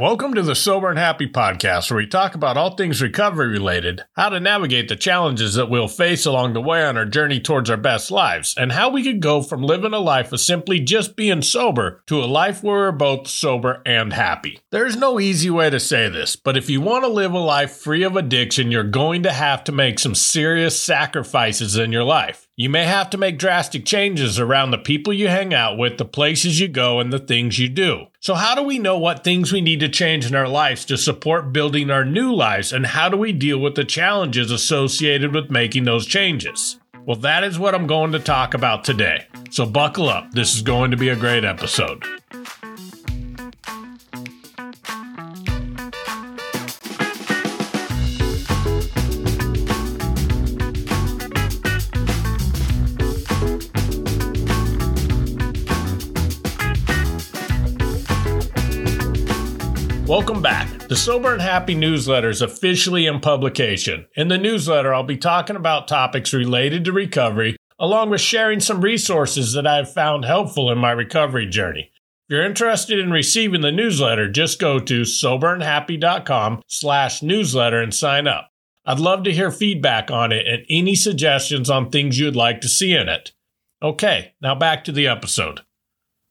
Welcome to the Sober and Happy podcast, where we talk about all things recovery related, how to navigate the challenges that we'll face along the way on our journey towards our best lives, and how we could go from living a life of simply just being sober to a life where we're both sober and happy. There's no easy way to say this, but if you want to live a life free of addiction, you're going to have to make some serious sacrifices in your life. You may have to make drastic changes around the people you hang out with, the places you go, and the things you do. So, how do we know what things we need to change in our lives to support building our new lives, and how do we deal with the challenges associated with making those changes? Well, that is what I'm going to talk about today. So, buckle up. This is going to be a great episode. Welcome back. The Sober and Happy newsletter is officially in publication. In the newsletter, I'll be talking about topics related to recovery, along with sharing some resources that I have found helpful in my recovery journey. If you're interested in receiving the newsletter, just go to soberandhappy.com slash newsletter and sign up. I'd love to hear feedback on it and any suggestions on things you'd like to see in it. Okay, now back to the episode.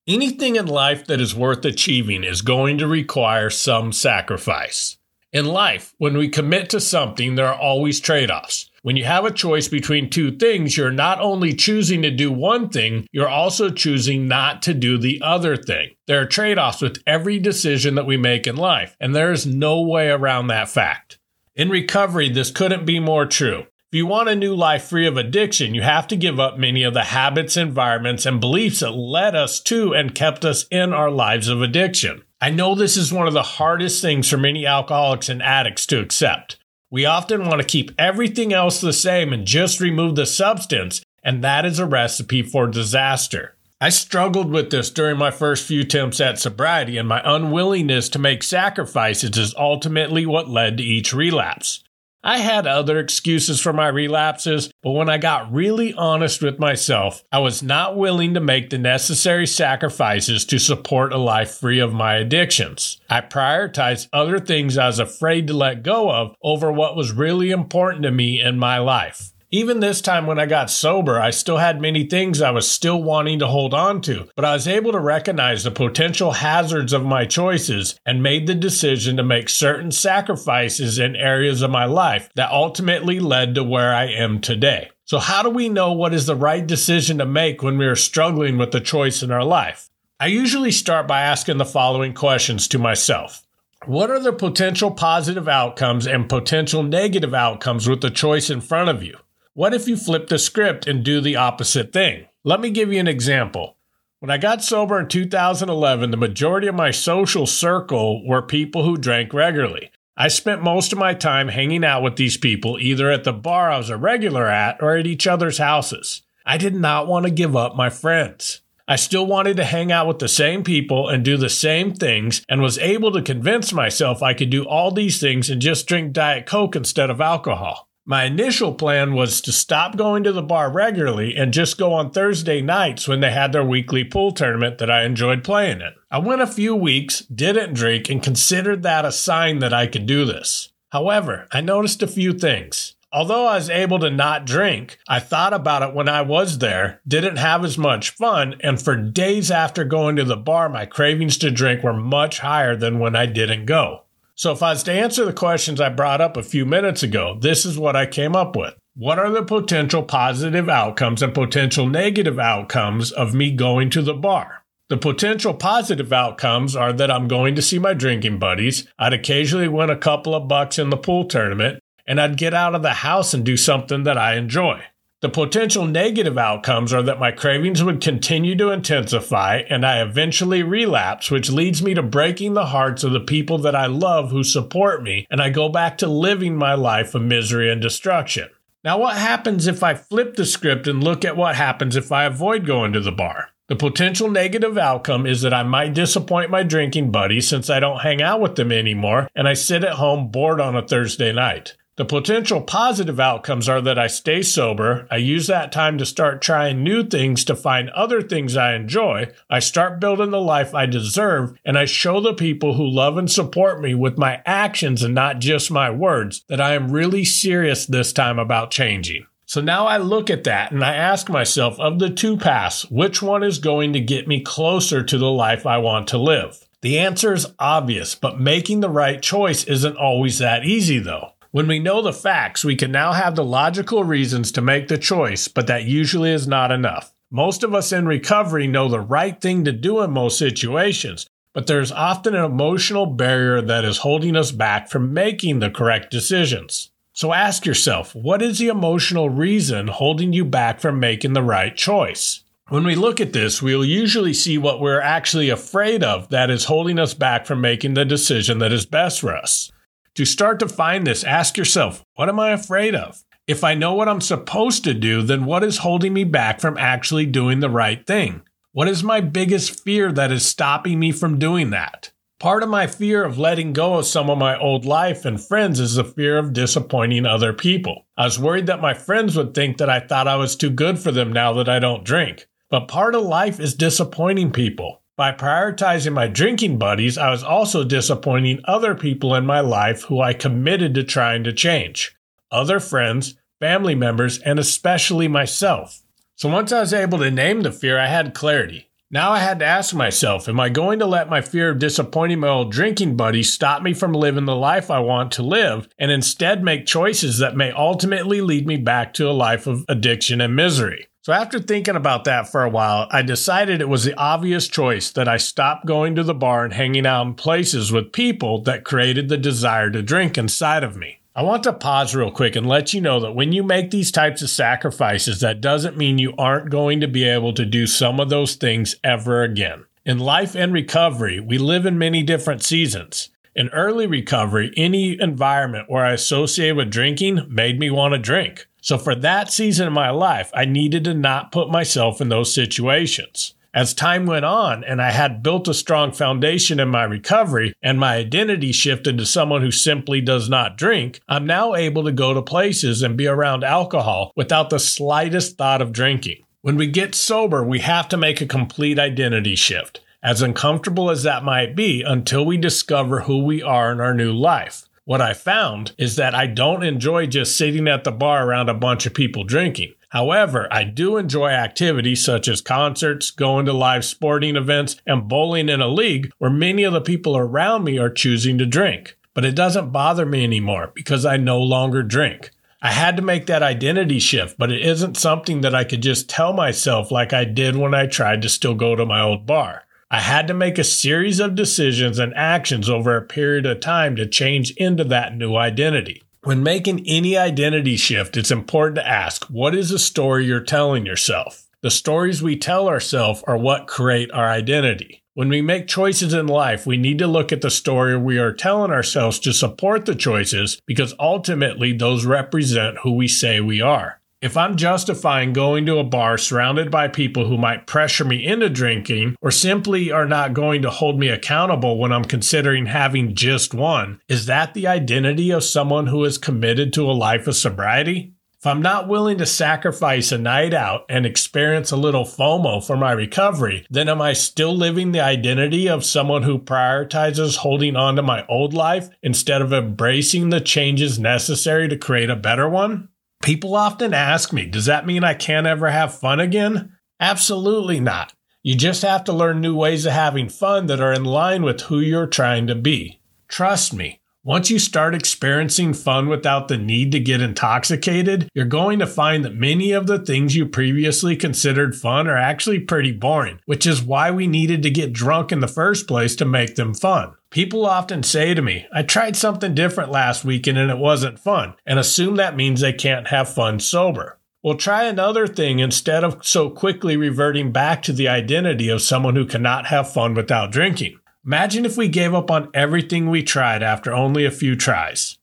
Anything in life that is worth achieving is going to require some sacrifice. In life, when we commit to something, there are always trade offs. When you have a choice between two things, you're not only choosing to do one thing, you're also choosing not to do the other thing. There are trade offs with every decision that we make in life, and there is no way around that fact. In recovery, this couldn't be more true. If you want a new life free of addiction, you have to give up many of the habits, environments, and beliefs that led us to and kept us in our lives of addiction. I know this is one of the hardest things for many alcoholics and addicts to accept. We often want to keep everything else the same and just remove the substance, and that is a recipe for disaster. I struggled with this during my first few attempts at sobriety, and my unwillingness to make sacrifices is ultimately what led to each relapse. I had other excuses for my relapses, but when I got really honest with myself, I was not willing to make the necessary sacrifices to support a life free of my addictions. I prioritized other things I was afraid to let go of over what was really important to me in my life. Even this time when I got sober, I still had many things I was still wanting to hold on to, but I was able to recognize the potential hazards of my choices and made the decision to make certain sacrifices in areas of my life that ultimately led to where I am today. So, how do we know what is the right decision to make when we are struggling with a choice in our life? I usually start by asking the following questions to myself. What are the potential positive outcomes and potential negative outcomes with the choice in front of you? What if you flip the script and do the opposite thing? Let me give you an example. When I got sober in 2011, the majority of my social circle were people who drank regularly. I spent most of my time hanging out with these people either at the bar I was a regular at or at each other's houses. I did not want to give up my friends. I still wanted to hang out with the same people and do the same things and was able to convince myself I could do all these things and just drink Diet Coke instead of alcohol. My initial plan was to stop going to the bar regularly and just go on Thursday nights when they had their weekly pool tournament that I enjoyed playing in. I went a few weeks, didn't drink, and considered that a sign that I could do this. However, I noticed a few things. Although I was able to not drink, I thought about it when I was there, didn't have as much fun, and for days after going to the bar, my cravings to drink were much higher than when I didn't go. So, if I was to answer the questions I brought up a few minutes ago, this is what I came up with. What are the potential positive outcomes and potential negative outcomes of me going to the bar? The potential positive outcomes are that I'm going to see my drinking buddies, I'd occasionally win a couple of bucks in the pool tournament, and I'd get out of the house and do something that I enjoy. The potential negative outcomes are that my cravings would continue to intensify and I eventually relapse, which leads me to breaking the hearts of the people that I love who support me, and I go back to living my life of misery and destruction. Now, what happens if I flip the script and look at what happens if I avoid going to the bar? The potential negative outcome is that I might disappoint my drinking buddies since I don't hang out with them anymore and I sit at home bored on a Thursday night. The potential positive outcomes are that I stay sober, I use that time to start trying new things to find other things I enjoy, I start building the life I deserve, and I show the people who love and support me with my actions and not just my words that I am really serious this time about changing. So now I look at that and I ask myself of the two paths, which one is going to get me closer to the life I want to live? The answer is obvious, but making the right choice isn't always that easy though. When we know the facts, we can now have the logical reasons to make the choice, but that usually is not enough. Most of us in recovery know the right thing to do in most situations, but there's often an emotional barrier that is holding us back from making the correct decisions. So ask yourself, what is the emotional reason holding you back from making the right choice? When we look at this, we'll usually see what we're actually afraid of that is holding us back from making the decision that is best for us. To start to find this, ask yourself, what am I afraid of? If I know what I'm supposed to do, then what is holding me back from actually doing the right thing? What is my biggest fear that is stopping me from doing that? Part of my fear of letting go of some of my old life and friends is the fear of disappointing other people. I was worried that my friends would think that I thought I was too good for them now that I don't drink. But part of life is disappointing people. By prioritizing my drinking buddies, I was also disappointing other people in my life who I committed to trying to change other friends, family members, and especially myself. So once I was able to name the fear, I had clarity. Now I had to ask myself, am I going to let my fear of disappointing my old drinking buddies stop me from living the life I want to live and instead make choices that may ultimately lead me back to a life of addiction and misery? So, after thinking about that for a while, I decided it was the obvious choice that I stop going to the bar and hanging out in places with people that created the desire to drink inside of me. I want to pause real quick and let you know that when you make these types of sacrifices, that doesn't mean you aren't going to be able to do some of those things ever again. In life and recovery, we live in many different seasons. In early recovery, any environment where I associated with drinking made me want to drink. So for that season of my life, I needed to not put myself in those situations. As time went on and I had built a strong foundation in my recovery and my identity shifted to someone who simply does not drink, I'm now able to go to places and be around alcohol without the slightest thought of drinking. When we get sober, we have to make a complete identity shift as uncomfortable as that might be until we discover who we are in our new life. What I found is that I don't enjoy just sitting at the bar around a bunch of people drinking. However, I do enjoy activities such as concerts, going to live sporting events, and bowling in a league where many of the people around me are choosing to drink. But it doesn't bother me anymore because I no longer drink. I had to make that identity shift, but it isn't something that I could just tell myself like I did when I tried to still go to my old bar. I had to make a series of decisions and actions over a period of time to change into that new identity. When making any identity shift, it's important to ask what is the story you're telling yourself? The stories we tell ourselves are what create our identity. When we make choices in life, we need to look at the story we are telling ourselves to support the choices because ultimately those represent who we say we are. If I'm justifying going to a bar surrounded by people who might pressure me into drinking or simply are not going to hold me accountable when I'm considering having just one, is that the identity of someone who is committed to a life of sobriety? If I'm not willing to sacrifice a night out and experience a little FOMO for my recovery, then am I still living the identity of someone who prioritizes holding on to my old life instead of embracing the changes necessary to create a better one? People often ask me, does that mean I can't ever have fun again? Absolutely not. You just have to learn new ways of having fun that are in line with who you're trying to be. Trust me, once you start experiencing fun without the need to get intoxicated, you're going to find that many of the things you previously considered fun are actually pretty boring, which is why we needed to get drunk in the first place to make them fun. People often say to me, I tried something different last weekend and it wasn't fun, and assume that means they can't have fun sober. Well, try another thing instead of so quickly reverting back to the identity of someone who cannot have fun without drinking. Imagine if we gave up on everything we tried after only a few tries.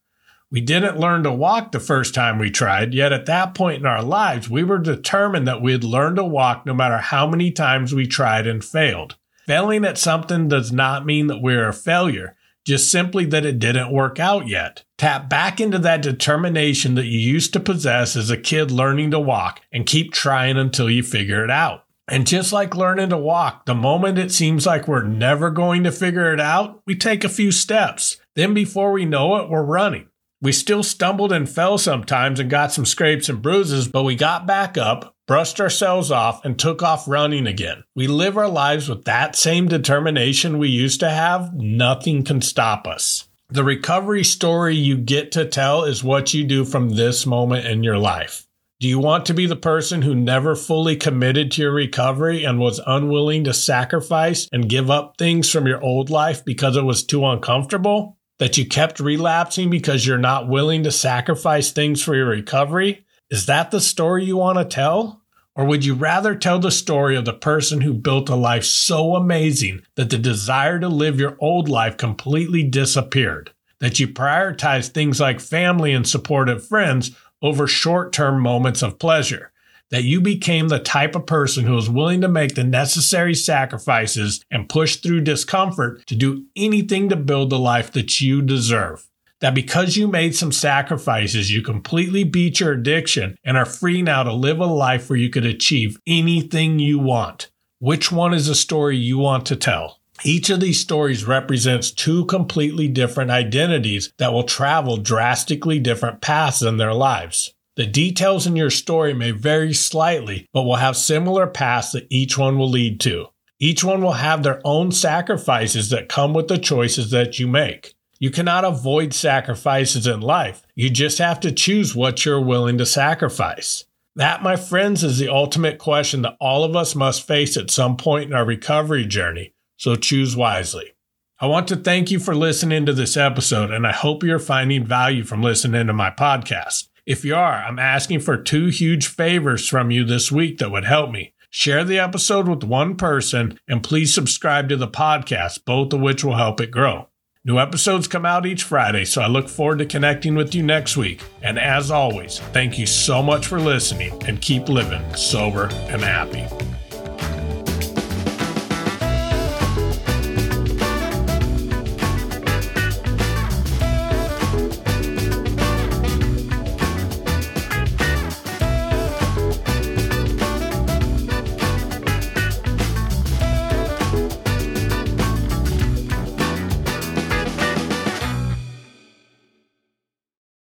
We didn't learn to walk the first time we tried, yet at that point in our lives, we were determined that we'd learn to walk no matter how many times we tried and failed. Failing at something does not mean that we're a failure, just simply that it didn't work out yet. Tap back into that determination that you used to possess as a kid learning to walk and keep trying until you figure it out. And just like learning to walk, the moment it seems like we're never going to figure it out, we take a few steps. Then before we know it, we're running. We still stumbled and fell sometimes and got some scrapes and bruises, but we got back up, brushed ourselves off, and took off running again. We live our lives with that same determination we used to have. Nothing can stop us. The recovery story you get to tell is what you do from this moment in your life. Do you want to be the person who never fully committed to your recovery and was unwilling to sacrifice and give up things from your old life because it was too uncomfortable? That you kept relapsing because you're not willing to sacrifice things for your recovery? Is that the story you want to tell? Or would you rather tell the story of the person who built a life so amazing that the desire to live your old life completely disappeared? That you prioritized things like family and supportive friends over short term moments of pleasure. That you became the type of person who is willing to make the necessary sacrifices and push through discomfort to do anything to build the life that you deserve. That because you made some sacrifices, you completely beat your addiction and are free now to live a life where you could achieve anything you want. Which one is the story you want to tell? Each of these stories represents two completely different identities that will travel drastically different paths in their lives. The details in your story may vary slightly, but will have similar paths that each one will lead to. Each one will have their own sacrifices that come with the choices that you make. You cannot avoid sacrifices in life. You just have to choose what you're willing to sacrifice. That, my friends, is the ultimate question that all of us must face at some point in our recovery journey so choose wisely. I want to thank you for listening to this episode, and I hope you're finding value from listening to my podcast. If you are, I'm asking for two huge favors from you this week that would help me. Share the episode with one person, and please subscribe to the podcast, both of which will help it grow. New episodes come out each Friday, so I look forward to connecting with you next week. And as always, thank you so much for listening and keep living sober and happy.